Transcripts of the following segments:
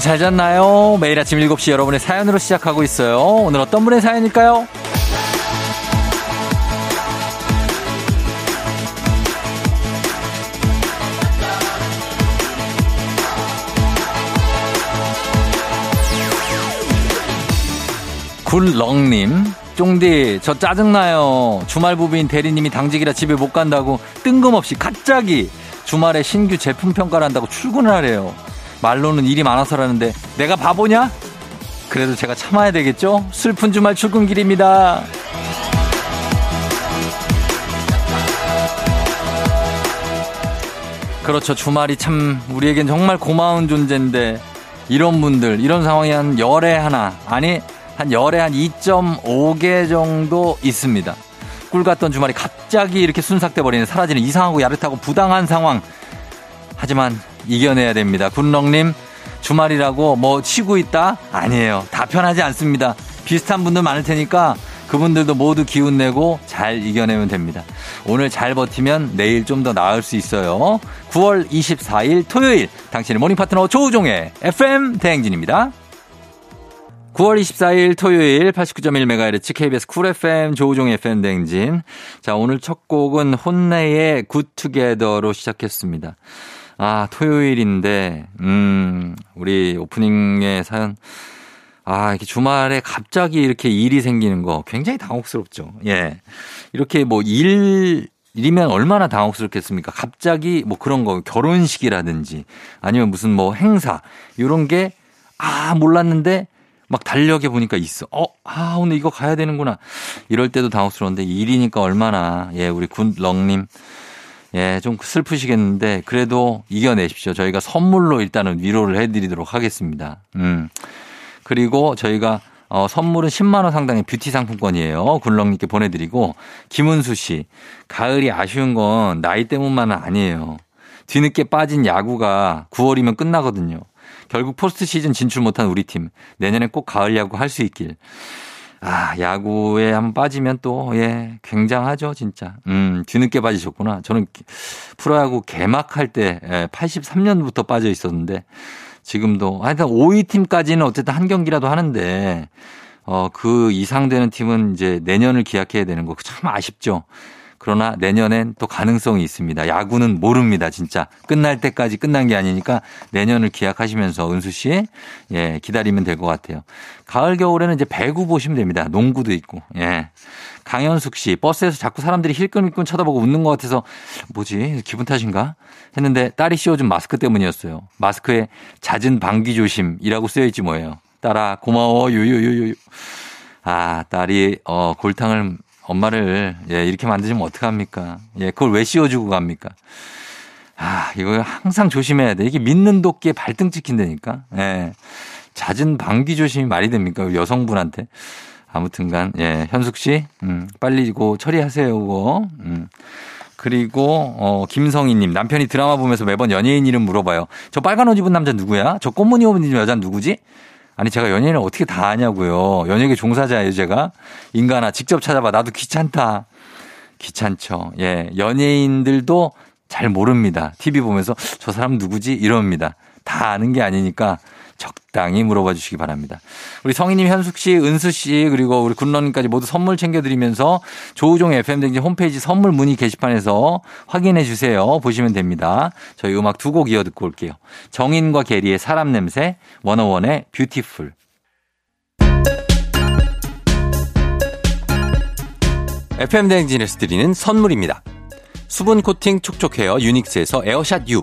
여러분 잘 잤나요? 매일 아침 7시 여러분의 사연으로 시작하고 있어요. 오늘 어떤 분의 사연일까요? 굴렁님, 쫑디, 저 짜증나요. 주말 부부인 대리님이 당직이라 집에 못 간다고 뜬금없이 갑자기 주말에 신규 제품 평가를 한다고 출근을 하래요. 말로는 일이 많아서라는데 내가 바보냐? 그래도 제가 참아야 되겠죠? 슬픈 주말 출근길입니다. 그렇죠. 주말이 참 우리에겐 정말 고마운 존재인데 이런 분들, 이런 상황이 한 열에 하나, 아니 한 열에 한 2.5개 정도 있습니다. 꿀 같던 주말이 갑자기 이렇게 순삭돼 버리는 사라지는 이상하고 야릇하고 부당한 상황. 하지만 이겨내야 됩니다. 군렁님 주말이라고 뭐 쉬고 있다? 아니에요. 다 편하지 않습니다. 비슷한 분들 많을 테니까 그분들도 모두 기운 내고 잘 이겨내면 됩니다. 오늘 잘 버티면 내일 좀 더 나을 수 있어요. 9월 24일 토요일 당신의 morning 파트너 조우종의 FM 대행진입니다. 9월 24일 토요일 89.1MHz KBS 쿨 FM 조우종의 FM 대행진. 자, 오늘 첫 곡은 혼내의 굿투게더로 시작했습니다. 아, 토요일인데, 음, 우리 오프닝의 사연. 아, 이렇게 주말에 갑자기 이렇게 일이 생기는 거 굉장히 당혹스럽죠. 예. 이렇게 뭐 일, 일이면 얼마나 당혹스럽겠습니까? 갑자기 뭐 그런 거, 결혼식이라든지 아니면 무슨 뭐 행사, 이런 게, 아, 몰랐는데 막 달력에 보니까 있어. 어, 아, 오늘 이거 가야 되는구나. 이럴 때도 당혹스러운데 일이니까 얼마나, 예, 우리 굿렁님. 예, 좀 슬프시겠는데 그래도 이겨내십시오. 저희가 선물로 일단은 위로를 해드리도록 하겠습니다. 음. 그리고 저희가 어, 선물은 10만 원 상당의 뷰티 상품권이에요. 굴렁님께 보내드리고 김은수 씨 가을이 아쉬운 건 나이 때문만은 아니에요. 뒤늦게 빠진 야구가 9월이면 끝나거든요. 결국 포스트 시즌 진출 못한 우리 팀 내년에 꼭 가을 야구 할 수 있길. 아, 야구에 한번 빠지면 또, 예, 굉장하죠, 진짜. 음, 뒤늦게 빠지셨구나. 저는 프로야구 개막할 때, 예, 83년부터 빠져 있었는데, 지금도, 하여튼 5위 팀까지는 어쨌든 한 경기라도 하는데, 어, 그 이상 되는 팀은 이제 내년을 기약해야 되는 거 참 아쉽죠. 그러나 내년엔 또 가능성이 있습니다. 야구는 모릅니다, 진짜. 끝날 때까지 끝난 게 아니니까 내년을 기약하시면서 은수 씨, 예, 기다리면 될 것 같아요. 가을, 겨울에는 이제 배구 보시면 됩니다. 농구도 있고, 예. 강현숙 씨, 버스에서 자꾸 사람들이 힐끔힐끔 쳐다보고 웃는 것 같아서 뭐지? 기분 탓인가? 했는데 딸이 씌워준 마스크 때문이었어요. 마스크에 잦은 방귀 조심이라고 쓰여 있지 뭐예요. 딸아, 고마워, 유유유유. 아, 딸이, 어, 골탕을 엄마를 예, 이렇게 만드시면 어떡합니까? 예, 그걸 왜 씌워주고 갑니까? 아, 이거 항상 조심해야 돼. 이게 믿는 도끼에 발등 찍힌다니까. 예. 잦은 방귀 조심이 말이 됩니까? 여성분한테. 아무튼간, 예, 현숙 씨, 음, 빨리 이거 처리하세요, 이거. 음. 그리고, 어, 김성희님, 남편이 드라마 보면서 매번 연예인 이름 물어봐요. 저 빨간 옷 입은 남자 누구야? 저 꽃무늬 옷 입은 여자 누구지? 아니 제가 연예인을 어떻게 다 아냐고요. 연예계 종사자예요 제가. 인간아 직접 찾아봐. 나도 귀찮다. 귀찮죠. 예. 연예인들도 잘 모릅니다. TV 보면서 저 사람 누구지? 이럽니다. 다 아는 게 아니니까 적당히 물어봐 주시기 바랍니다. 우리 성희님, 현숙 씨, 은수 씨, 그리고 우리 군런님까지 모두 선물 챙겨드리면서 조우종 FM등진 홈페이지 선물 문의 게시판에서 확인해 주세요. 보시면 됩니다. 저희 음악 두 곡 이어 듣고 올게요. 정인과 게리의 사람 냄새, 워너원의 Beautiful. FM대행진에서 드리는 선물입니다. 수분 코팅 촉촉 헤어 유닉스에서 에어샷 U.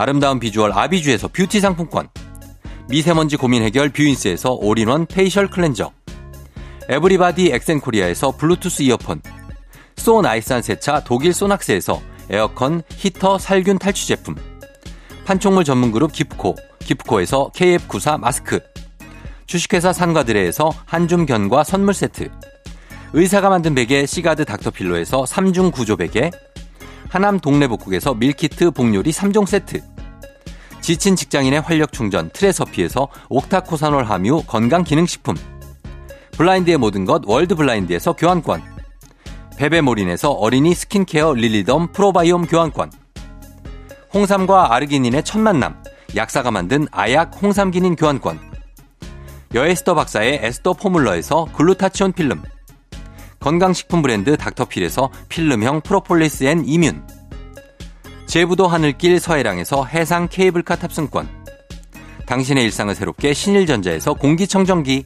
아름다운 비주얼 아비주에서 뷰티 상품권. 미세먼지 고민 해결 뷰인스에서 all-in-one facial cleanser. everybody 엑센코리아에서 블루투스 이어폰. so nice한 세차 독일 소낙스에서 에어컨 히터 살균 탈취 제품. 판촉물 전문 그룹 기프코, 기프코에서 KF94 마스크, 주식회사 산과드레에서 한줌 견과 선물 세트, 의사가 만든 베개 시가드 닥터필로에서 3중 구조 베개, 하남 동네복국에서 밀키트 복요리 3종 세트, 지친 직장인의 활력 충전 트레서피에서 옥타코사놀 함유 건강 기능식품, 블라인드의 모든 것 월드 블라인드에서 교환권, 베베몰인에서 어린이 스킨케어 릴리덤 프로바이옴 교환권, 홍삼과 아르기닌의 첫 만남, 약사가 만든 아약 홍삼기닌 교환권, 여에스더 박사의 에스더 포뮬러에서 글루타치온 필름, 건강식품 브랜드 닥터필에서 필름형 프로폴리스 and immune 제부도 하늘길 서해랑에서 해상 케이블카 탑승권 당신의 일상을 새롭게 신일전자에서 공기청정기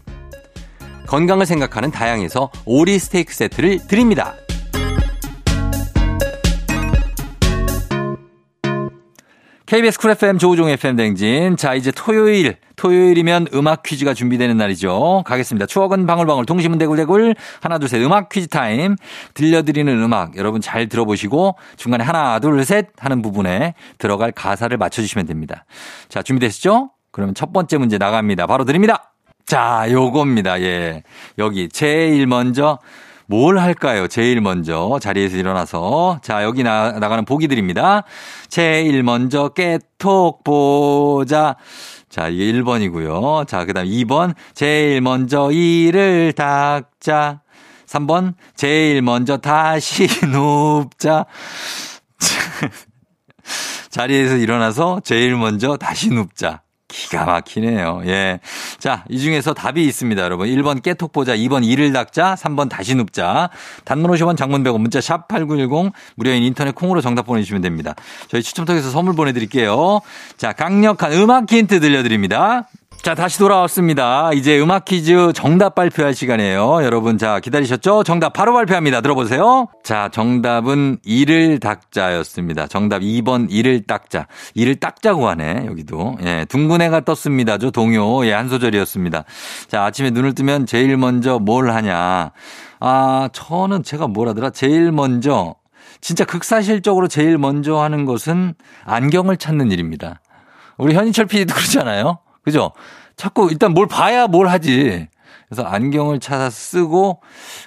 건강을 생각하는 다양에서 오리 스테이크 세트를 드립니다. KBS 쿨 FM 조우종 FM 댕진. 자, 이제 토요일. 토요일이면 음악 퀴즈가 준비되는 날이죠. 가겠습니다. 추억은 방울방울, 동심은 대굴대굴. 하나, 둘, 셋. 음악 퀴즈 타임. 들려드리는 음악. 여러분 잘 들어보시고 중간에 하나, 둘, 셋 하는 부분에 들어갈 가사를 맞춰주시면 됩니다. 자, 준비되시죠? 그러면 첫 번째 문제 나갑니다. 바로 드립니다. 자, 요겁니다. 예. 여기 제일 먼저 뭘 할까요? 제일 먼저 자리에서 일어나서 자 여기 나, 나가는 보기 드립니다. 제일 먼저 깨톡 보자. 자 이게 1번이고요. 자 그 다음 2번 제일 먼저 이를 닦자. 3번 제일 먼저 다시 눕자. 자리에서 일어나서 제일 먼저 다시 눕자. 기가 막히네요. 예. 자, 이 중에서 답이 있습니다, 여러분. 1번 깨톡 보자, 2번 이를 닦자, 3번 다시 눕자. 단문 50원 장문 100원 문자 샵 8910 무료인 인터넷 콩으로 정답 보내주시면 됩니다. 저희 추첨 통해서 선물 보내드릴게요. 자, 강력한 음악 힌트 들려드립니다. 자, 다시 돌아왔습니다. 이제 음악 퀴즈 정답 발표할 시간이에요. 여러분, 자, 기다리셨죠? 정답 바로 발표합니다. 들어보세요. 자, 정답은 이를 닦자였습니다. 정답 2번 이를 닦자. 이를 닦자고 하네, 여기도. 예, 둥근 애가 떴습니다. 저 동요. 예, 한 소절이었습니다. 자, 아침에 눈을 뜨면 제일 먼저 뭘 하냐. 아, 저는 제가 뭘 하더라? 제일 먼저, 진짜 극사실적으로 제일 먼저 하는 것은 안경을 찾는 일입니다. 우리 현인철 PD도 그러잖아요. 그죠? 자꾸 일단 뭘 봐야 뭘 하지. 그래서 안경을 찾아 쓰고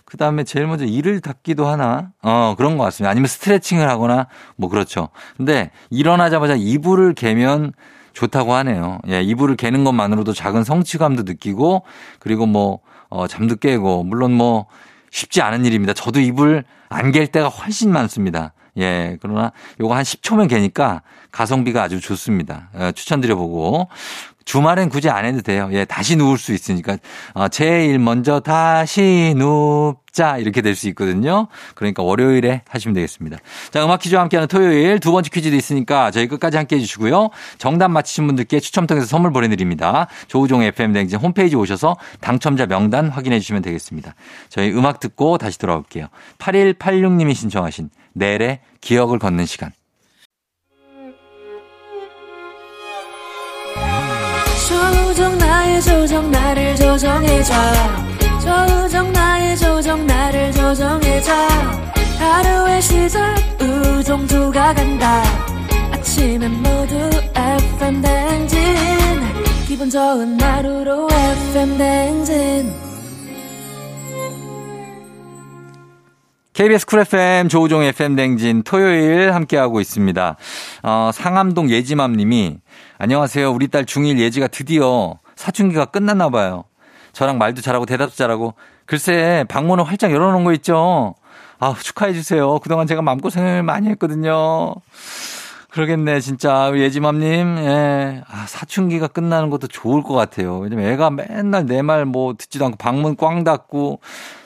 그 다음에 제일 먼저 이를 닦기도 하나 어 그런 것 같습니다. 아니면 스트레칭을 하거나 뭐 그렇죠. 근데 일어나자마자 이불을 개면 좋다고 하네요. 예, 이불을 개는 것만으로도 작은 성취감도 느끼고 그리고 뭐 어, 잠도 깨고 물론 뭐 쉽지 않은 일입니다. 저도 이불 안 갤 때가 훨씬 많습니다. 예, 그러나 요거 한 10초면 개니까 가성비가 아주 좋습니다. 예, 추천드려보고. 주말엔 굳이 안 해도 돼요. 예, 다시 누울 수 있으니까. 어, 제일 먼저 다시 눕자. 이렇게 될 수 있거든요. 그러니까 월요일에 하시면 되겠습니다. 자, 음악 퀴즈와 함께하는 토요일 두 번째 퀴즈도 있으니까 저희 끝까지 함께 해주시고요. 정답 맞히신 분들께 추첨 통해서 선물 보내드립니다. 조우종 FM 댕진 홈페이지 오셔서 당첨자 명단 확인해 주시면 되겠습니다. 저희 음악 듣고 다시 돌아올게요. 8186님이 신청하신 내래 기억을 걷는 시간. 나의 조정 나를 조정해줘. 조정 나의 조정 나를 조정해줘. 하루의 시절 우정조가 간다. 아침엔 모두 FM 댕진. 기분 좋은 하루로 FM 댕진. KBS 쿨 FM 조우종 FM 댕진 토요일 함께하고 있습니다. 어, 상암동 예지맘 님이 안녕하세요. 우리 딸 중1 예지가 드디어 사춘기가 끝났나 봐요. 저랑 말도 잘하고 대답도 잘하고 글쎄 방문을 활짝 열어놓은 거 있죠. 아 축하해 주세요. 그동안 제가 마음고생을 많이 했거든요. 그러겠네, 진짜. 예지맘님, 예. 아, 사춘기가 끝나는 것도 좋을 것 같아요. 왜냐면 애가 맨날 내 말 뭐 듣지도 않고 방문 꽝 닫고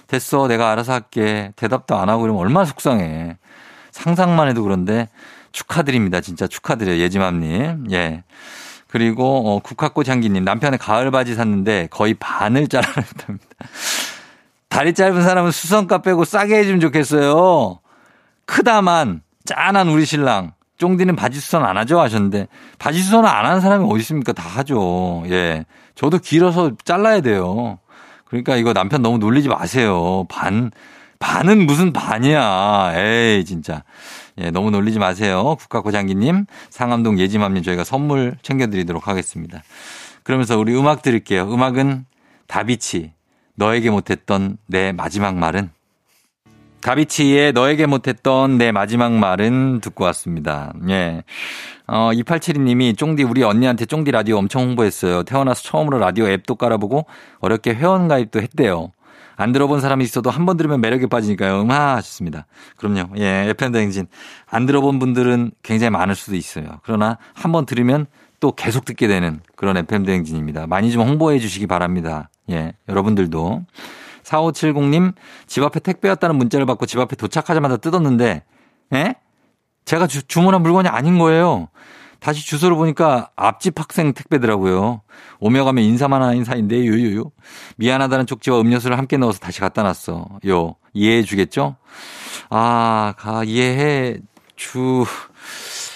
됐어. 내가 알아서 할게. 대답도 안 하고 이러면 얼마나 속상해. 상상만 해도 그런데 축하드립니다. 진짜 축하드려요. 예지맘님. 예. 그리고 어, 국화꽃 향기님 남편의 가을 바지 샀는데 거의 반을 잘라냈답니다. 다리 짧은 사람은 수선가 빼고 싸게 해주면 좋겠어요. 크다만 짠한 우리 신랑 쫑디는 바지 수선 안 하죠 하셨는데 바지 수선을 안 하는 사람이 어디 있습니까? 다 하죠. 예, 저도 길어서 잘라야 돼요. 그러니까 이거 남편 너무 놀리지 마세요. 반 반은 무슨 반이야. 에이, 진짜. 예, 너무 놀리지 마세요. 국가고장기님, 상암동 예지맘님 저희가 선물 챙겨드리도록 하겠습니다. 그러면서 우리 음악 드릴게요. 음악은 다비치, 너에게 못했던 내 마지막 말은 다비치의 너에게 못했던 내 마지막 말은 듣고 왔습니다. 예. 어, 2872님이 쫑디 우리 언니한테 쫑디 라디오 엄청 홍보했어요. 태어나서 처음으로 라디오 앱도 깔아보고 어렵게 회원 가입도 했대요. 안 들어본 사람이 있어도 한 번 들으면 매력에 빠지니까요. 음하 하셨습니다. 그럼요. 예, FM 대행진. 안 들어본 분들은 굉장히 많을 수도 있어요. 그러나 한 번 들으면 또 계속 듣게 되는 그런 FM 대행진입니다. 많이 좀 홍보해 주시기 바랍니다. 예, 여러분들도. 4570님, 집 앞에 택배 왔다는 문자를 받고 집 앞에 도착하자마자 뜯었는데, 예? 제가 주, 주문한 물건이 아닌 거예요. 다시 주소를 보니까 앞집 학생 택배더라고요. 오며 가면 인사만 하는 사이인데 유유유. 미안하다는 쪽지와 음료수를 함께 넣어서 다시 갖다 놨어. 요 이해해 주겠죠? 아, 가 이해해 주.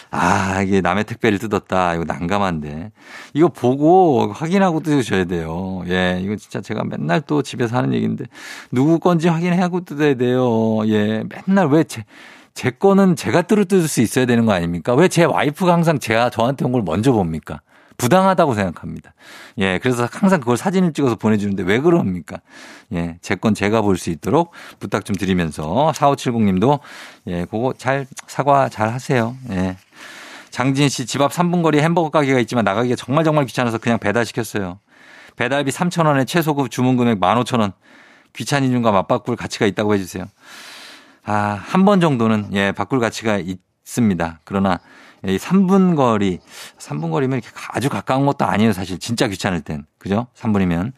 아, 이게 남의 택배를 뜯었다. 이거 난감한데. 이거 보고 확인하고 뜯으셔야 돼요. 예, 이거 진짜 제가 맨날 또 집에서 하는 얘기인데 누구 건지 확인하고 뜯어야 돼요. 예, 맨날 왜 제, 제 거는 제가 뜯을 수 있어야 되는 거 아닙니까? 왜 제 와이프가 항상 제가 저한테 온 걸 먼저 봅니까? 부당하다고 생각합니다. 예, 그래서 항상 그걸 사진을 찍어서 보내주는데 왜 그럽니까? 예, 제 건 제가 볼 수 있도록 부탁 좀 드리면서 4570님도 예, 그거 잘 사과 잘 하세요. 예. 장진 씨 집 앞 3분 거리에 햄버거 가게가 있지만 나가기가 정말 정말 귀찮아서 그냥 배달시켰어요. 배달비 3,000원에 최소급 주문 금액 15,000원. 귀찮은 중과 맞바꿀 가치가 있다고 해주세요. 아, 한 번 정도는, 예, 바꿀 가치가 있습니다. 그러나, 이 3분 거리, 3분 거리면 이렇게 아주 가까운 것도 아니에요, 사실. 진짜 귀찮을 땐. 그죠? 3분이면.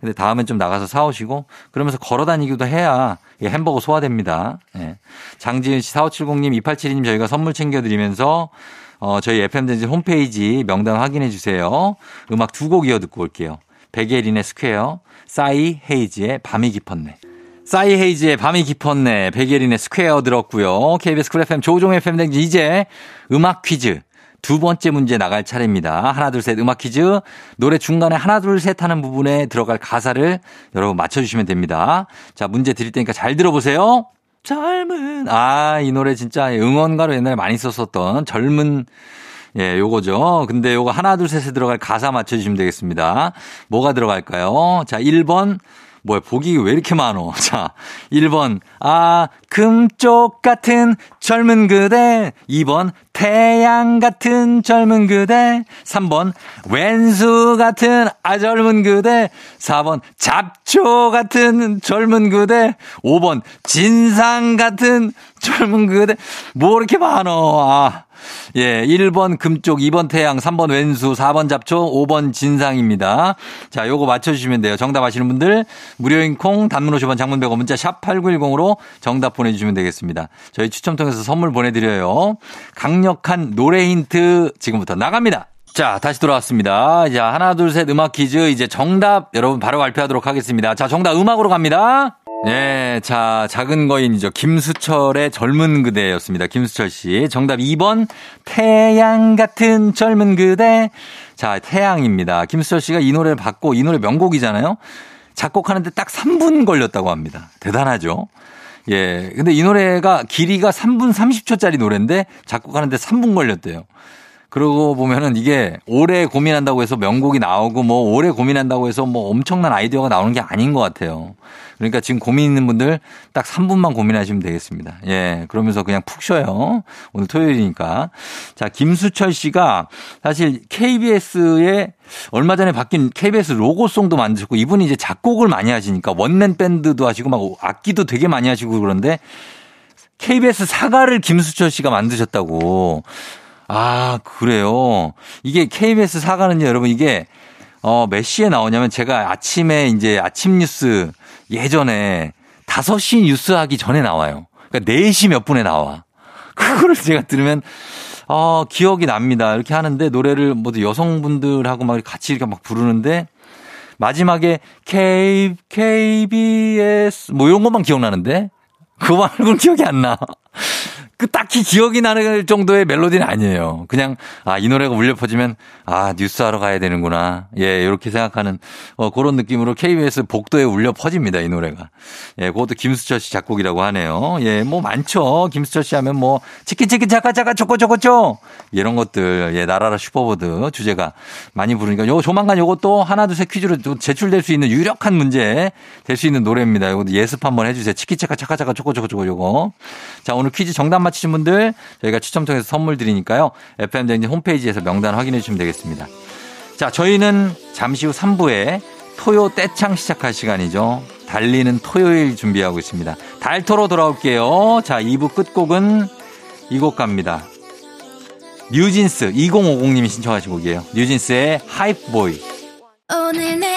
근데 다음엔 좀 나가서 사오시고, 그러면서 걸어 다니기도 해야 햄버거 소화됩니다. 예. 장지은 씨, 4570님, 2872님 저희가 선물 챙겨드리면서, 어, 저희 FM댕진 홈페이지 명단 확인해 주세요. 음악 두 곡 이어 듣고 올게요. 백예린의 Square, 싸이 헤이즈의 밤이 깊었네. 싸이 헤이즈의 밤이 깊었네. 백예린의 Square 들었고요. KBS 쿨 FM 조우종의 FM 댕진 이제 음악 퀴즈. 두 번째 문제 나갈 차례입니다. 하나, 둘, 셋 음악 퀴즈. 노래 중간에 하나, 둘, 셋 하는 부분에 들어갈 가사를 여러분 맞춰주시면 됩니다. 자, 문제 드릴 테니까 잘 들어보세요. 젊은. 아, 이 노래 진짜 응원가로 옛날에 많이 썼었던 젊은 예, 요거죠. 근데 요거 하나, 둘, 셋에 들어갈 가사 맞춰주시면 되겠습니다. 뭐가 들어갈까요? 자, 1번. 뭐야, 보기 왜 이렇게 많어? 자, 1번, 아, 금쪽 같은 젊은 그대. 2번, 태양 같은 젊은 그대. 3번, 왼수 같은 아 젊은 그대. 4번, 잡초 같은 젊은 그대. 5번, 진상 같은 젊은 그대. 뭐 이렇게 많어? 아. 예, 1번 금쪽, 2번 태양, 3번 왼수, 4번 잡초, 5번 진상입니다. 자, 요거 맞춰주시면 돼요. 정답 아시는 분들, 무료인 콩, 단문 50원, 장문 100원, 문자 샵 8910으로 정답 보내주시면 되겠습니다. 저희 추첨 통해서 선물 보내드려요. 강력한 노래 힌트 지금부터 나갑니다. 자, 다시 돌아왔습니다. 자, 하나, 둘, 셋 음악 퀴즈. 이제 정답 여러분 바로 발표하도록 하겠습니다. 자, 정답 음악으로 갑니다. 네, 자, 작은 거인이죠. 김수철의 젊은 그대였습니다. 김수철 씨. 정답 2번, 태양 같은 젊은 그대. 자, 태양입니다. 김수철 씨가 이 노래를 받고, 이 노래 명곡이잖아요. 작곡하는데 딱 3분 걸렸다고 합니다. 대단하죠? 예. 근데 이 노래가 길이가 3분 30초짜리 노래인데 작곡하는데 3분 걸렸대요. 그러고 보면은 이게 오래 고민한다고 해서 명곡이 나오고 뭐 오래 고민한다고 해서 뭐 엄청난 아이디어가 나오는 게 아닌 것 같아요. 그러니까 지금 고민 있는 분들 딱 3분만 고민하시면 되겠습니다. 예. 그러면서 그냥 푹 쉬어요. 오늘 토요일이니까. 자, 김수철 씨가 사실 KBS에 얼마 전에 바뀐 KBS 로고송도 만드셨고 이분이 이제 작곡을 많이 하시니까 원맨 밴드도 하시고 막 악기도 되게 많이 하시고 그런데 KBS 사과를 김수철 씨가 만드셨다고. 아, 그래요. 이게 KBS 사과는요, 여러분, 이게, 어, 몇 시에 나오냐면 제가 아침에 이제 아침 뉴스 예전에 5시 뉴스 하기 전에 나와요. 그러니까 4시 몇 분에 나와. 그거를 제가 들으면, 어, 기억이 납니다. 이렇게 하는데 노래를 모두 여성분들하고 막 같이 이렇게 막 부르는데 마지막에 K, KBS 뭐 이런 것만 기억나는데 그거 말고는 기억이 안 나. 그 딱히 기억이 나는 정도의 멜로디는 아니에요. 그냥 아 이 노래가 울려 퍼지면 아 뉴스 하러 가야 되는구나. 예 이렇게 생각하는 어, 그런 느낌으로 KBS 복도에 울려 퍼집니다 이 노래가. 예 그것도 김수철 씨 작곡이라고 하네요. 예 뭐 많죠. 김수철 씨 하면 뭐 치킨 치킨 자까 자까 초코 초코 초 이런 것들 예 날아라 슈퍼보드 주제가 많이 부르니까 요 조만간 요것도 하나 둘 셋 퀴즈로 제출될 수 있는 유력한 문제 될 수 있는 노래입니다. 요것도 예습 한번 해주세요. 치킨 차카 차카 차카 초코 초코 초코 요거. 자 오늘 퀴즈 정답 맞히신 분들 저희가 추첨 통해서 선물 드리니까요. FM 댕진 홈페이지에서 명단 확인해 주시면 되겠습니다. 자, 저희는 잠시 후 3부에 토요 떼창 시작할 시간이죠. 달리는 토요일 준비하고 있습니다. 달토로 돌아올게요. 자, 2부 끝곡은 이 곡 갑니다. 뉴진스 2050님이 신청하신 곡이에요. 뉴진스의 하이프보이. 오늘 내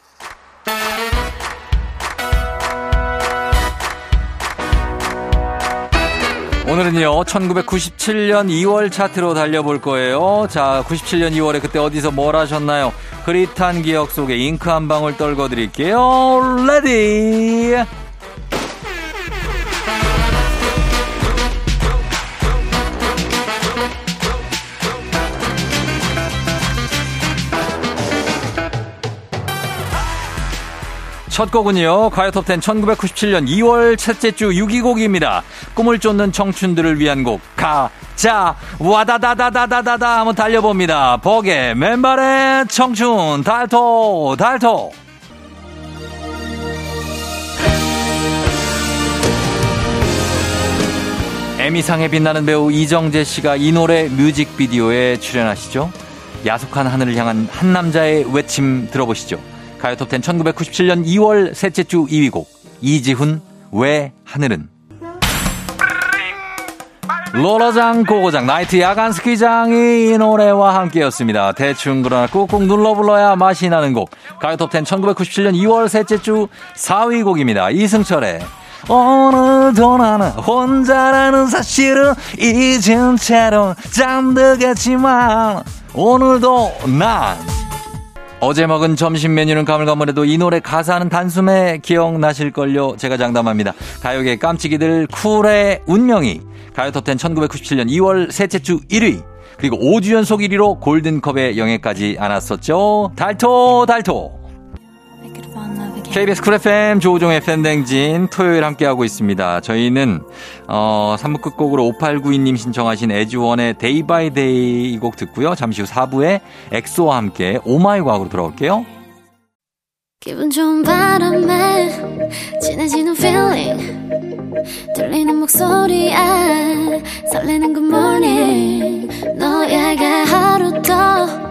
오늘은요, 1997년 2월 차트로 달려볼 거예요. 자, 97년 2월에 그때 어디서 뭘 하셨나요? 흐릿한 기억 속에 잉크 한 방울 떨궈 드릴게요. Ready! 첫 곡은요, 가요톱10 1997년 2월 첫째 주 6위 곡입니다. 꿈을 쫓는 청춘들을 위한 곡, 가, 자, 와다다다다다다다 한번 달려봅니다. 버게, 맨발의 청춘, 달토, 달토. 에미상에 빛나는 배우 이정재 씨가 이 노래 뮤직비디오에 출연하시죠. 야속한 하늘을 향한 한 남자의 외침 들어보시죠. 가요톱텐 1997년 2월 셋째 주 2위 곡 이지훈 왜 하늘은 로러장 고고장 나이트 야간 스키장이 이 노래와 함께였습니다. 대충 그러나 꾹꾹 눌러 불러야 맛이 나는 곡 가요톱텐 1997년 2월 셋째 주 4위 곡입니다. 이승철의 오늘도 나는 혼자라는 사실을 잊은 채로 잠들겠지만 오늘도 난 어제 먹은 점심 메뉴는 가물가물해도 이 노래 가사는 단숨에 기억나실걸요. 제가 장담합니다. 가요계 깜찍이들 쿨의 운명이 가요톱텐 1997년 2월 셋째 주 1위 그리고 5주 연속 1위로 골든컵의 영예까지 안았었죠. 달토 달토 KBS 쿨 FM 조우종의 FM댕진 토요일 함께하고 있습니다. 저희는 어 3부 끝곡으로 5892님 신청하신 애즈원의 Day by Day 이 곡 듣고요. 잠시 후 4부에 엑소와 함께 오마이 과학으로 돌아올게요. 기분 좋은 바람에 진해지는 feeling 들리는 목소리에 설레는 good morning 너에게 하루 더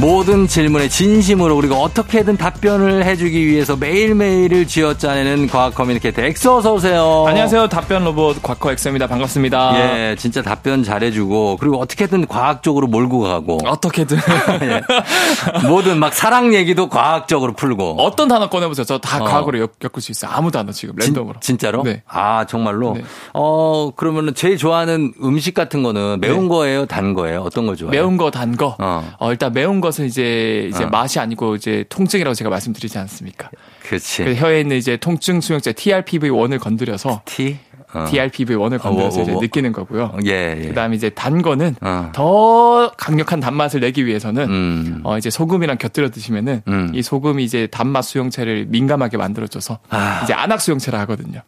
모든 질문에 진심으로 그리고 어떻게든 답변을 해주기 위해서 매일매일을 쥐어짜내는 과학 communicator 엑소 어서 오세요. 안녕하세요. 답변 로봇 과커 엑소입니다. 반갑습니다. 예, 진짜 답변 잘해주고 그리고 어떻게든 과학적으로 몰고 가고 어떻게든 예. 뭐든 막 사랑 얘기도 과학적으로 풀고 어떤 단어 꺼내보세요. 저 다 어. 과학으로 엮, 엮을 수 있어요. 아무 단어 지금 랜덤으로. 진, 짜로 네. 아 정말로. 네. 어 그러면은 제일 좋아하는 음식 같은 거는 매운 거예요, 단 거예요? 어떤 걸 좋아해요? 매운 거, 단 거. 어. 어. 일단 매운 것은 이제 이제 어. 맛이 아니고 이제 통증이라고 제가 말씀드리지 않습니까? 그렇지. 그 혀에 있는 이제 통증 수용제 TRPV1을 건드려서 티. 어. TRPV1을 건드려서 어, 이제 뭐, 뭐. 느끼는 거고요. 어, 예, 예. 그다음에 이제 단 거는 어. 더 강력한 단맛을 내기 위해서는 음. 어 이제 소금이랑 곁들여 드시면은 음. 이 소금이 이제 단맛 수용체를 민감하게 만들어줘서 아. 이제 안악 수용체라 하거든요.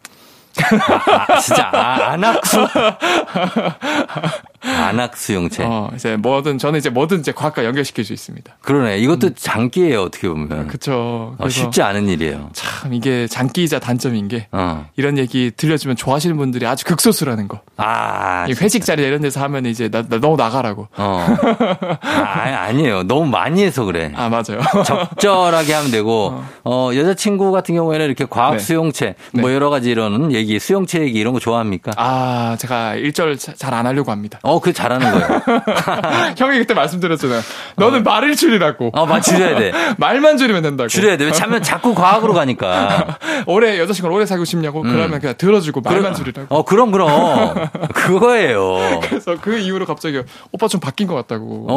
아, 진짜 아, 안악수. 안악수용체. 어 이제 뭐든 저는 이제 뭐든 이제 과학과 연결시킬 수 있습니다. 그러네. 이것도 장기예요, 어떻게 보면. 그쵸. 어, 쉽지 않은 일이에요. 참 이게 장기이자 단점인 게 어. 이런 얘기 들려주면 좋아하시는 분들이 아주 극소수라는 거. 아, 이 회식 자리 이런 데서 하면 이제 나, 나 너무 나가라고. 어. 아, 아니에요. 너무 많이 해서 그래. 아 맞아요. 적절하게 하면 되고, 어, 여자친구 같은 경우에는 이렇게 과학 네. 수용체, 뭐 네. 여러 가지 이런 얘기, 수용체 얘기 이런 거 좋아합니까? 아 제가 일절 잘 안 하려고 합니다. 어, 그거 잘하는 거예요. 형이 그때 말씀드렸잖아요. 너는 말을 줄이라고. 어, 말 줄여야 돼. 말만 줄이면 된다고. 줄여야 돼. 왜냐면 자꾸 과학으로 가니까. 오래 여자친구를 오래 사귀고 싶냐고 그러면 그냥 들어주고 말만 줄이라고. 어, 그럼, 그럼. 그거예요. 그래서 그 이후로 갑자기 오빠 좀 바뀐 것 같다고. 어,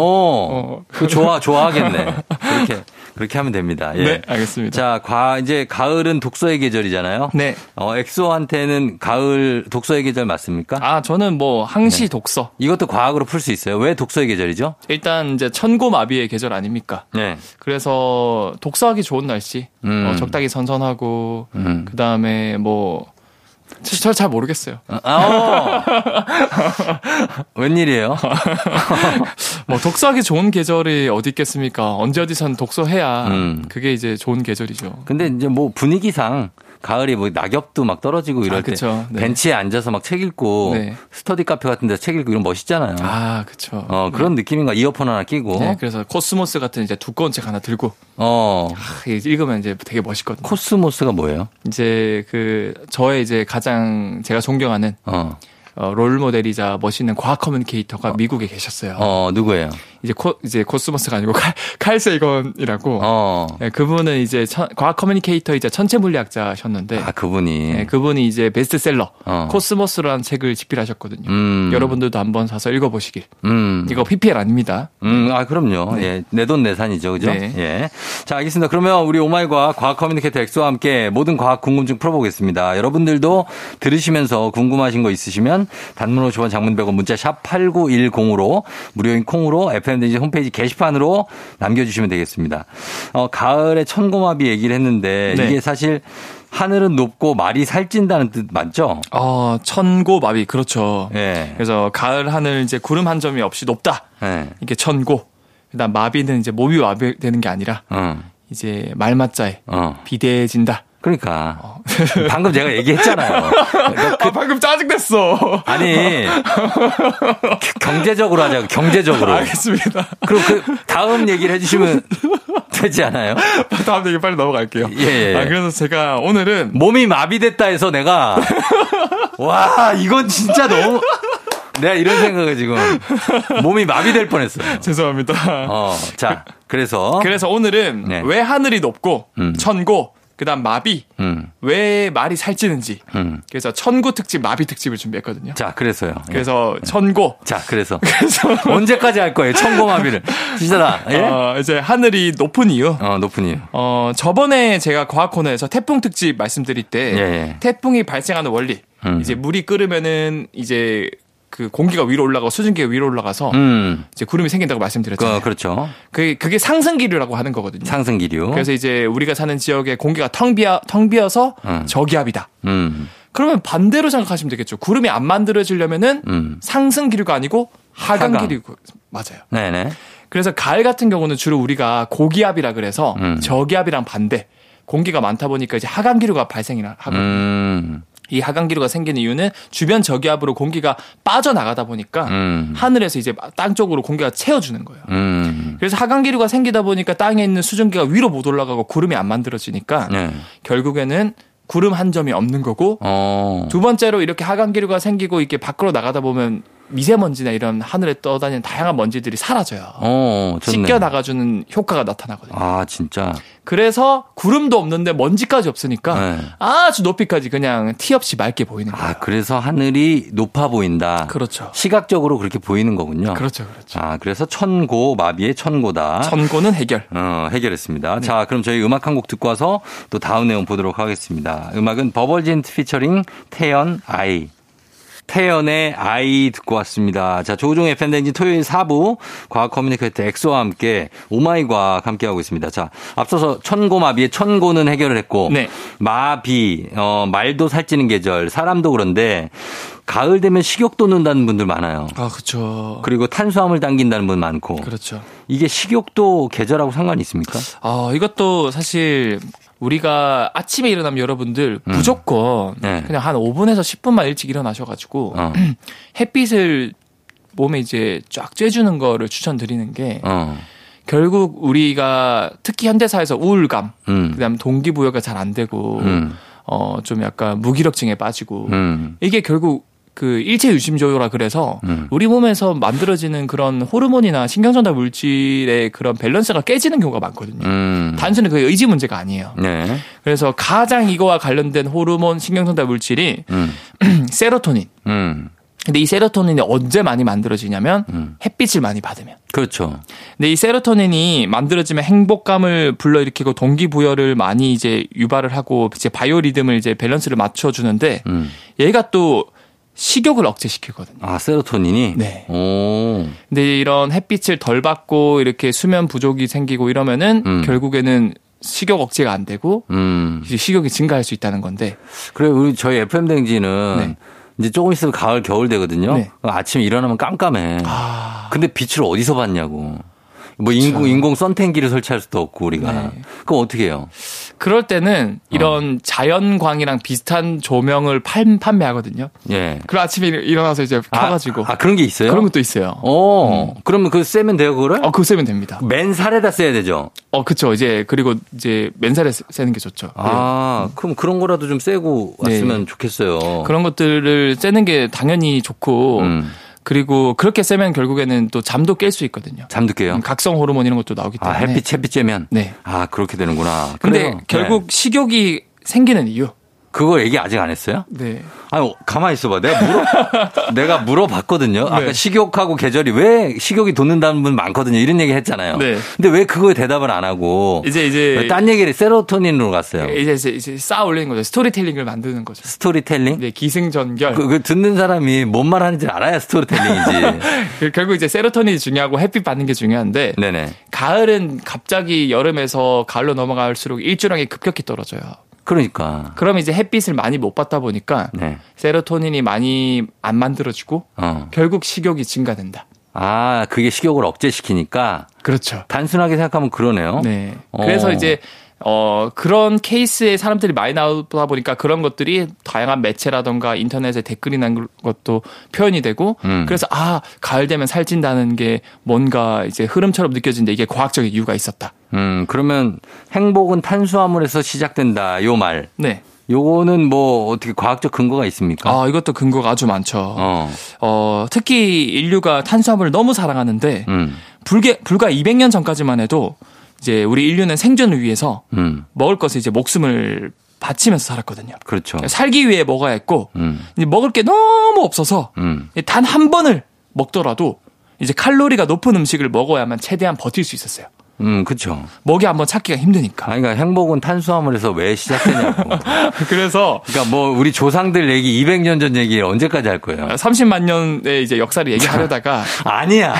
어. 그 좋아, 좋아하겠네. 그렇게, 그렇게 하면 됩니다. 예. 네, 알겠습니다. 자, 과, 이제 가을은 독서의 계절이잖아요. 네. 어, 엑소한테는 가을 독서의 계절 맞습니까? 아 저는 뭐 항시 독서. 이것도 과학으로 풀 수 있어요. 왜 독서의 계절이죠? 일단 이제 천고마비의 계절 아닙니까? 네. 그래서 독서하기 좋은 날씨. 음. 어, 적당히 선선하고 음. 그 다음에 뭐. 저 잘 모르겠어요. 아, 어. 웬일이에요? 뭐 독서하기 좋은 계절이 어디 있겠습니까? 언제 어디서든 독서해야 음. 그게 이제 좋은 계절이죠. 근데 이제 뭐 분위기상 가을이 뭐 낙엽도 막 떨어지고 이럴 아, 때. 네. 벤치에 앉아서 막 책 읽고 네. 스터디 카페 같은 데서 책 읽고 이런 멋있잖아요. 아, 그쵸. 어, 그런 느낌인가 이어폰 하나 끼고 네, 그래서 코스모스 같은 이제 두꺼운 책 하나 들고 어. 아, 읽으면 이제 되게 멋있거든요. 코스모스가 뭐예요? 이제 그 저의 이제 가장 제가 존경하는 어. 어, 롤 모델이자 멋있는 과학 커뮤니케이터가 미국에 계셨어요. 어, 누구예요? 이제 코 이제 코스모스가 아니고 칼, 칼 세이건이라고. 어. 네, 그분은 이제 천- 과학 커뮤니케이터이자 천체 물리학자셨는데 아, 그분이. 네, 그분이 이제 베스트셀러 어. 코스모스라는 책을 집필하셨거든요. 음. 여러분들도 한번 사서 읽어보시길. 음. 이거 PPL 아닙니다. 음, 아, 그럼요. 예. 내돈 내산이죠. 그죠? 네. 예. 자, 알겠습니다. 그러면 우리 오마이과 과학 커뮤니케이터 엑소와 함께 모든 과학 궁금증 풀어보겠습니다. 여러분들도 들으시면서 궁금하신 거 있으시면 단문 50원 장문 100원 문자 샵 8910으로 무료인 콩으로 FM대행진 홈페이지 게시판으로 남겨주시면 되겠습니다. 어, 가을에 천고마비 얘기를 했는데 네. 이게 사실 하늘은 높고 말이 살찐다는 뜻 맞죠? 어, 천고마비 그렇죠. 예. 그래서 가을 하늘 이제 구름 한 점이 없이 높다. 예. 이게 천고. 그다음 마비는 이제 모비 마비 되는 게 아니라 어. 이제 말맞자에 어. 비대해진다. 그러니까. 방금 제가 얘기했잖아요. 그러니까 아 방금 짜증냈어. 아니 경제적으로 하자고 경제적으로. 알겠습니다. 그럼 그 다음 얘기를 해주시면 되지 않아요? 다음 얘기 빨리 넘어갈게요. 예, 예. 아 그래서 제가 오늘은 몸이 마비됐다 해서 내가 와 이건 진짜 너무 내가 이런 생각을 지금 몸이 마비될 뻔했어요. 죄송합니다. 어, 자 그래서 그래서 오늘은 네. 왜 하늘이 높고 음. 천고 그다음 마비 음, 왜 말이 살찌는지 음. 그래서 천고 특집 마비 특집을 준비했거든요. 자 그래서요. 예. 그래서 천고 자 그래서 언제까지 할 거예요? 청고마비를 진짜다. 예? 어, 이제 하늘이 높은 이유. 어 높은 이유. 어, 저번에 제가 과학 코너에서 태풍 특집 말씀드릴 때 예, 예. 태풍이 발생하는 원리 음. 이제 물이 끓으면은 이제 그 공기가 위로 올라가고 수증기가 위로 올라가서 음, 이제 구름이 생긴다고 말씀드렸잖아요. 그, 그렇죠. 그게, 그게 상승기류라고 하는 거거든요. 상승 기류. 그래서 이제 우리가 사는 지역에 공기가 텅 비어 텅 비어서 음. 저기압이다. 음, 그러면 반대로 생각하시면 되겠죠. 구름이 안 만들어지려면은 음. 상승기류가 아니고 하강. 하강기류 맞아요. 네네. 그래서 가을 같은 경우는 주로 우리가 고기압이라 그래서 음. 저기압이랑 반대. 공기가 많다 보니까 이제 하강기류가 발생이나 하고. 음, 이 하강기류가 생기는 이유는 주변 저기압으로 공기가 빠져나가다 보니까 음. 하늘에서 이제 땅 쪽으로 공기가 채워주는 거예요. 음. 그래서 하강기류가 생기다 보니까 땅에 있는 수증기가 위로 못 올라가고 구름이 안 만들어지니까 네. 결국에는 구름 한 점이 없는 거고 어. 두 번째로 이렇게 하강기류가 생기고 이렇게 밖으로 나가다 보면 미세먼지나 이런 하늘에 떠다니는 다양한 먼지들이 사라져요. 어, 좋네. 씻겨 나가주는 효과가 나타나거든요. 아, 진짜. 그래서 구름도 없는데 먼지까지 없으니까 네. 아주 높이까지 그냥 티 없이 맑게 보이는 거예요. 아, 그래서 하늘이 높아 보인다. 그렇죠. 시각적으로 그렇게 보이는 거군요. 그렇죠, 그렇죠. 아, 그래서 천고, 마비의 천고다. 천고는 해결. 어, 해결했습니다. 네. 자, 그럼 저희 음악 한 곡 듣고 와서 또 다음 내용 보도록 하겠습니다. 음악은 버벌진트 피처링 태연 아이. 태연의 아이 듣고 왔습니다. 자, 조종의 팬데믹 토요일 4부 과학 커뮤니케이터 엑소와 함께 오마이 과학 함께하고 있습니다. 자, 앞서서 천고마비의 천고는 해결을 했고 네. 마비, 어, 말도 살찌는 계절, 사람도 그런데 가을 되면 식욕 돋는다는 분들 많아요. 아, 그렇죠. 그리고 탄수화물 당긴다는 분 많고. 그렇죠. 이게 식욕도 계절하고 상관이 있습니까? 아, 이것도 사실 우리가 아침에 일어나면 여러분들 무조건 네. 그냥 한 5분에서 10분만 일찍 일어나셔가지고 어. 햇빛을 몸에 이제 쫙 쬐주는 거를 추천드리는 게 어. 결국 우리가 특히 현대사에서 우울감, 음. 그다음 동기부여가 잘 안 되고 음. 어좀 약간 무기력증에 빠지고 음. 이게 결국 그 일체 유심조요라 그래서 음. 우리 몸에서 만들어지는 그런 호르몬이나 신경전달 물질의 그런 밸런스가 깨지는 경우가 많거든요. 음. 단순히 그 의지 문제가 아니에요. 네. 그래서 가장 이거와 관련된 호르몬 신경전달 물질이 음. 세로토닌. 음. 근데 이 세로토닌이 언제 많이 만들어지냐면 음. 햇빛을 많이 받으면. 그렇죠. 근데 이 세로토닌이 만들어지면 행복감을 불러일으키고 동기부여를 많이 이제 유발을 하고 이제 바이오 리듬을 이제 밸런스를 맞춰주는데 음. 얘가 또 식욕을 억제시키거든요. 아, 세로토닌이? 네. 오. 근데 이런 햇빛을 덜 받고 이렇게 수면 부족이 생기고 이러면은 음. 결국에는 식욕 억제가 안 되고 음. 식욕이 증가할 수 있다는 건데 그래, 우리 저희 FM댕지는 네. 이제 조금 있으면 가을, 겨울 되거든요. 네. 아침에 일어나면 깜깜해. 아 근데 빛을 어디서 받냐고. 뭐 인공, 인공 선텐기를 설치할 수도 없고, 우리가. 네. 그럼 어떻게 해요? 그럴 때는 이런 자연광이랑 비슷한 조명을 팔, 판매하거든요. 예. 그 아침에 일- 일어나서 이제 켜가지고 아, 아, 그런 게 있어요? 그런 것도 있어요. 어. 그러면 그거 쐬면 돼요, 그거를? 어, 그거 쓰면 됩니다. 맨 살에다 써야 되죠? 어, 그쵸. 이제, 그리고 이제 맨살에 쓰- 쓰는 게 좋죠. 아, 그럼 그런 거라도 좀 쐬고 네. 왔으면 좋겠어요. 그런 것들을 쐬는 게 당연히 좋고, 음. 그리고 그렇게 쐬면 결국에는 또 잠도 깰 수 있거든요. 잠도 깨요? 음, 각성 호르몬 이런 것도 나오기 아, 때문에. 햇빛, 햇빛 쬐면? 네. 아, 그렇게 되는구나. 근데 그래요. 결국 네. 식욕이 생기는 이유. 그거 얘기 아직 안 했어요? 네. 아니, 가만히 있어봐. 내가 물어, 내가 물어봤거든요. 아까 네. 식욕하고 계절이 왜 식욕이 돋는다는 분 많거든요. 이런 얘기 했잖아요. 네. 근데 왜 그거에 대답을 안 하고. 이제, 이제. 왜딴 얘기를 세로토닌으로 갔어요. 이제, 이제, 이제 쌓아 올리는 거죠. 스토리텔링을 만드는 거죠. 스토리텔링? 네, 기승전결. 그, 그 듣는 사람이 뭔 말 하는지 알아야 스토리텔링이지. 결국 이제 세로토닌이 중요하고 햇빛 받는 게 중요한데 네네. 가을은 갑자기 여름에서 가을로 넘어갈수록 일조량이 급격히 떨어져요. 그러니까. 그럼 이제 햇빛을 많이 못 받다 보니까 네. 세로토닌이 많이 안 만들어지고 어. 결국 식욕이 증가된다. 아, 그게 식욕을 억제시키니까 그렇죠. 단순하게 생각하면 그러네요. 네. 어. 그래서 이제 어 그런 케이스의 사람들이 많이 나오다 보니까 그런 것들이 다양한 매체라던가 인터넷에 댓글이 난 것도 표현이 되고 음. 그래서 아 가을 되면 살찐다는 게 뭔가 이제 흐름처럼 느껴지는데 이게 과학적인 이유가 있었다. 음, 그러면 행복은 탄수화물에서 시작된다. 요 말. 네. 요거는 뭐 어떻게 과학적 근거가 있습니까? 아 이것도 근거가 아주 많죠. 어. 어 특히 인류가 탄수화물을 너무 사랑하는데 음. 불게, 불과 200년 전까지만 해도 이제 우리 인류는 생존을 위해서 음. 먹을 것을 이제 목숨을 바치면서 살았거든요. 그렇죠. 살기 위해 먹어야 했고 음. 먹을 게 너무 없어서 음. 단한 번을 먹더라도 이제 칼로리가 높은 음식을 먹어야만 최대한 버틸 수 있었어요. 음, 그쵸. 먹이 한번 찾기가 힘드니까. 아니, 그러니까 행복은 탄수화물에서 왜 시작되냐고. 그래서 그러니까 뭐 우리 조상들 얘기 200년 전 얘기 언제까지 할 거예요? 30만 년의 이제 역사를 얘기하려다가 아니야.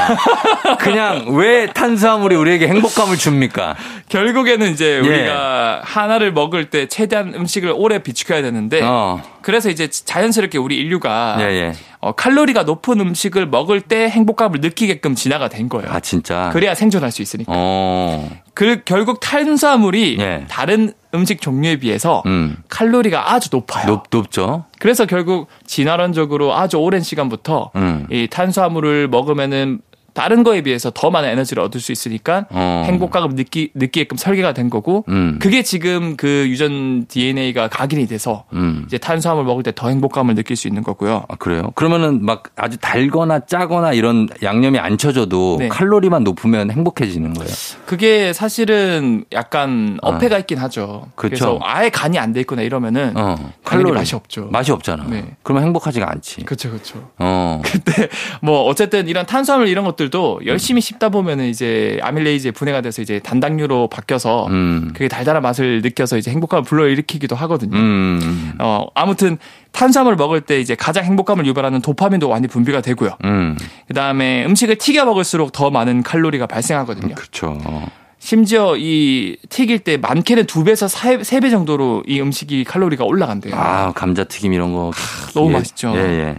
그냥 왜 탄수화물이 우리에게 행복감을 줍니까? 결국에는 이제 예. 우리가 하나를 먹을 때 최대한 음식을 오래 비축해야 되는데 어. 그래서 이제 자연스럽게 우리 인류가 예, 예. 어, 칼로리가 높은 음식을 먹을 때 행복감을 느끼게끔 진화가 된 거예요. 아, 진짜. 그래야 생존할 수 있으니까. 어. 그 결국 탄수화물이 예. 다른 음식 종류에 비해서 음. 칼로리가 아주 높아요. 높, 높죠? 그래서 결국 진화론적으로 아주 오랜 시간부터 음. 이 탄수화물을 먹으면은 다른 거에 비해서 더 많은 에너지를 얻을 수 있으니까 어. 행복감을 느끼, 느끼게끔 설계가 된 거고 음. 그게 지금 그 유전 DNA가 각인이 돼서 음. 이제 탄수화물 먹을 때 더 행복감을 느낄 수 있는 거고요. 아, 그래요? 그러면은 막 아주 달거나 짜거나 이런 양념이 안 쳐져도 네. 칼로리만 높으면 행복해지는 거예요. 그게 사실은 약간 어폐가 있긴 하죠. 그쵸. 그래서 아예 간이 안 돼 있거나 이러면은 어. 칼로리 맛이 없죠. 맛이 없잖아. 네. 그러면 행복하지가 않지. 그렇죠, 그렇죠. 어. 근데 뭐 어쨌든 이런 탄수화물 이런 것 들도 열심히 씹다 보면은 이제 아밀레이즈에 분해가 돼서 이제 단당류로 바뀌어서 음. 그게 달달한 맛을 느껴서 이제 행복감을 불러일으키기도 하거든요. 음. 어 아무튼 탄수화물 먹을 때 이제 가장 행복감을 유발하는 도파민도 많이 분비가 되고요. 음. 그다음에 음식을 튀겨 먹을수록 더 많은 칼로리가 발생하거든요. 그렇죠. 심지어 이 튀길 때 많게는 두 배에서 세 배 정도로 이 음식이 칼로리가 올라간대요. 아, 감자 튀김 이런 거. 너무 예. 맛있죠. 예, 예.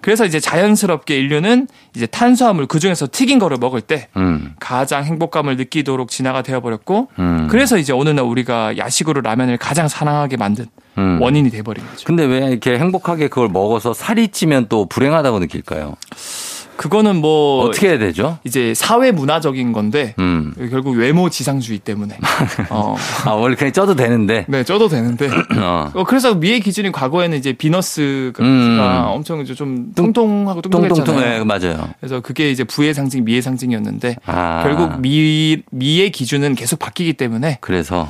그래서 이제 자연스럽게 인류는 이제 탄수화물 그 중에서 튀긴 거를 먹을 때 음. 가장 행복감을 느끼도록 진화가 되어버렸고 음. 그래서 이제 어느 날 우리가 야식으로 라면을 가장 사랑하게 만든 음. 원인이 돼버린 거죠. 근데 왜 이렇게 행복하게 그걸 먹어서 살이 찌면 또 불행하다고 느낄까요? 그거는 뭐 어떻게 해야 되죠? 이제 사회 문화적인 건데 음. 결국 외모 지상주의 때문에 어, 아, 원래 그냥 쪄도 되는데. 네 쪄도 되는데 어. 어, 그래서 미의 기준이 과거에는 이제 비너스가 음. 엄청 이제 좀 통통하고 뚱뚱했잖아요. 예, 맞아요. 그래서 그게 이제 부의 상징, 미의 상징이었는데 아. 결국 미 미의 기준은 계속 바뀌기 때문에 그래서.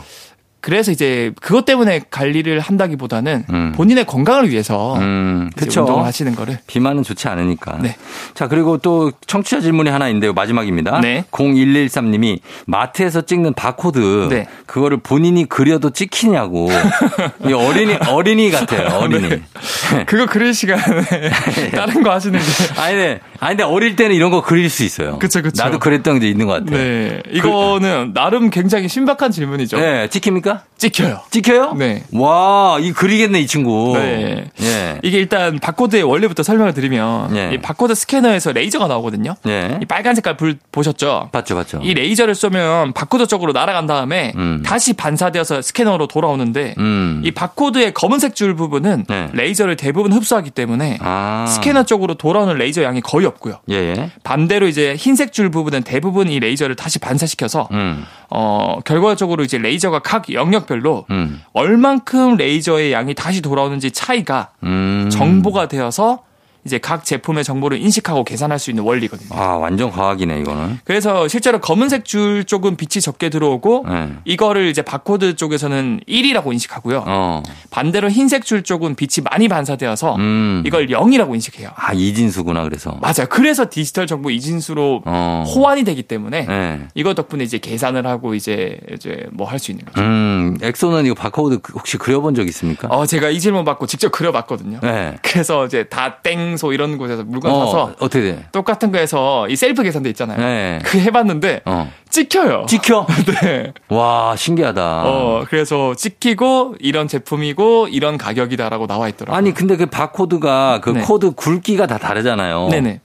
그래서 이제 그것 때문에 관리를 한다기보다는 음. 본인의 건강을 위해서 음, 그쵸. 운동을 하시는 거를 비만은 좋지 않으니까. 네. 자, 그리고 또 청취자 질문이 하나 있는데요. 마지막입니다. 네. 0113님이 마트에서 찍는 바코드. 네. 그거를 본인이 그려도 찍히냐고. 이 어린이, 어린이 같아요. 어린이. 네. 그거 그릴 시간에 다른 거 하시는 게 아니, 네. 아니, 근데 어릴 때는 이런 거 그릴 수 있어요. 그쵸, 그쵸. 나도 그랬던 게 있는 것 같아요. 네. 이거는 나름 굉장히 신박한 질문이죠. 네, 찍힙니까? 찍혀요. 찍혀요? 네. 와, 이 그리겠네, 이 친구. 네. 예. 이게 일단 바코드의 원리부터 설명을 드리면 예. 이 바코드 스캐너에서 레이저가 나오거든요. 예. 이 빨간 색깔 불 보셨죠? 봤죠, 봤죠. 이 레이저를 쏘면 바코드 쪽으로 날아간 다음에 음. 다시 반사되어서 스캐너로 돌아오는데 음. 이 바코드의 검은색 줄 부분은 네. 레이저를 대부분 흡수하기 때문에 아. 스캐너 쪽으로 돌아오는 레이저 양이 거의 없고요. 예, 예. 반대로 이제 흰색 줄 부분은 대부분 이 레이저를 다시 반사시켜서 음. 어 결과적으로 이제 레이저가 각 영역별로 음. 얼만큼 레이저의 양이 다시 돌아오는지 차이가 음. 정보가 되어서 이제 각 제품의 정보를 인식하고 계산할 수 있는 원리거든요. 아, 완전 과학이네, 이거는. 그래서 실제로 검은색 줄 쪽은 빛이 적게 들어오고 네. 이거를 이제 바코드 쪽에서는 1이라고 인식하고요. 어. 반대로 흰색 줄 쪽은 빛이 많이 반사되어서 음. 이걸 0이라고 인식해요. 아, 이진수구나, 그래서. 맞아요. 그래서 디지털 정보 이진수로 어. 호환이 되기 때문에 네. 이거 덕분에 이제 계산을 하고 이제 이제 뭐 할 수 있는 거죠. 음, 엑소는 이거 바코드 혹시 그려본 적 있습니까? 어 제가 이 질문 받고 직접 그려봤거든요. 네. 그래서 이제 다땡소 이런 곳에서 물건 어, 사서 어떻게 돼? 똑같은 거에서 이 셀프 계산대 있잖아요. 네. 그 해봤는데 어. 찍혀요. 찍혀? 네. 와, 신기하다. 어, 그래서 찍히고 이런 제품이고 이런 가격이다라고 나와 있더라고요. 아니, 근데 그 바코드가 그 네. 코드 굵기가 다 다르잖아요. 네네.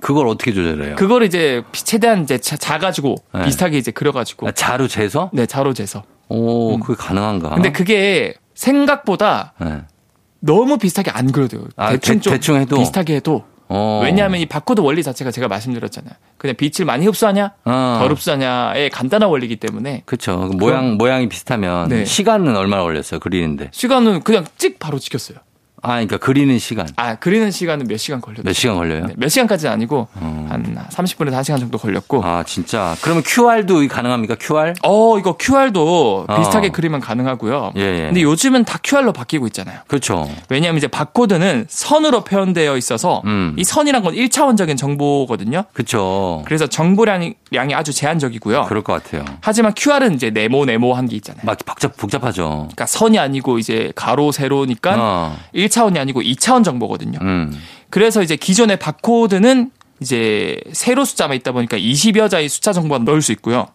그걸 어떻게 조절해요? 그걸 이제 최대한 이제 자, 자 가지고 네. 비슷하게 이제 그려가지고 아, 자로 재서? 네 자로 재서. 오, 그게 가능한가? 음. 근데 그게 생각보다 네. 너무 비슷하게 안 그려도. 아, 대충 대- 좀 대충 해도? 비슷하게 해도 어. 왜냐하면 이 바코드 원리 자체가 제가 말씀드렸잖아요. 그냥 빛을 많이 흡수하냐, 어. 덜 흡수하냐의 간단한 원리이기 때문에 그쵸. 그 모양, 모양이 비슷하면 네. 시간은 얼마나 걸렸어요, 그리는데? 시간은 그냥 찍 바로 찍혔어요. 아, 그러니까 그리는 시간. 아 그리는 시간은 몇 시간 걸렸어요. 몇 시간 걸려요? 네, 몇 시간까지는 아니고 어. 한 30분에서 1시간 정도 걸렸고 아, 진짜. 그러면 QR도 가능합니까? QR? 어, 이거 QR도 어. 비슷하게 그리면 가능하고요. 예, 예. 근데 요즘은 다 QR로 바뀌고 있잖아요. 그렇죠. 왜냐하면 이제 바코드는 선으로 표현되어 있어서 음. 이 선이란 건 1차원적인 정보거든요. 그렇죠. 그래서 정보량이 량이 아주 제한적이고요. 그럴 것 같아요. 하지만 QR은 이제 네모 네모한 게 있잖아요. 막 복잡 복잡하죠. 그러니까 선이 아니고 이제 가로 세로니까 어. 1차 원이 아니고 2차원 정보거든요. 음. 그래서 이제 기존의 바코드는 이제 세로 숫자만 있다 보니까 20여 자의 숫자 정보가 넣을 수 있고요.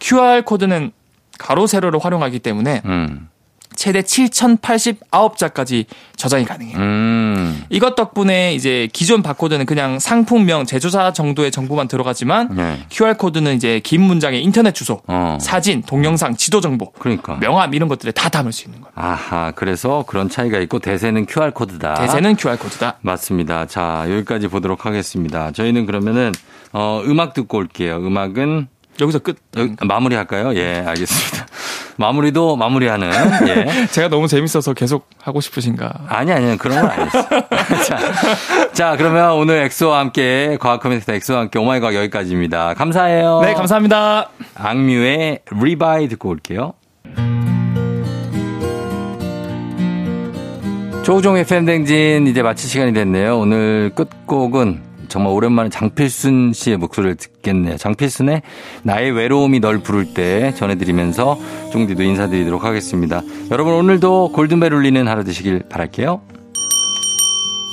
QR 코드는 가로 세로를 활용하기 때문에 음. 최대 7,089자까지 저장이 가능해요. 음. 이것 덕분에 이제 기존 바코드는 그냥 상품명, 제조사 정도의 정보만 들어가지만 네. QR 코드는 이제 긴 문장의 인터넷 주소, 어. 사진, 동영상, 지도 정보, 그러니까. 명함 이런 것들에 다 담을 수 있는 거예요. 아하, 그래서 그런 차이가 있고 대세는 QR 코드다. 대세는 QR 코드다. 맞습니다. 자, 여기까지 보도록 하겠습니다. 저희는 그러면은 어, 음악 듣고 올게요. 음악은 여기서 끝. 여기, 마무리 할까요? 예, 알겠습니다. 마무리도 마무리하는 예. 제가 너무 재밌어서 계속 하고 싶으신가? 아니, 아니, 그런 건 아니었어. 자, 자, 그러면 오늘 엑소와 함께, 과학 커뮤니케이터 엑소와 함께 oh my god 여기까지입니다. 감사해요. 네, 감사합니다. 악뮤의 RE-BYE 듣고 올게요. 조우종의 팬댕진 이제 마칠 시간이 됐네요. 오늘 끝곡은 정말 오랜만에 장필순 씨의 목소리를 듣겠네요. 장필순의 나의 외로움이 널 부를 때 전해드리면서 종디도 인사드리도록 하겠습니다. 여러분 오늘도 골든벨 울리는 하루 되시길 바랄게요.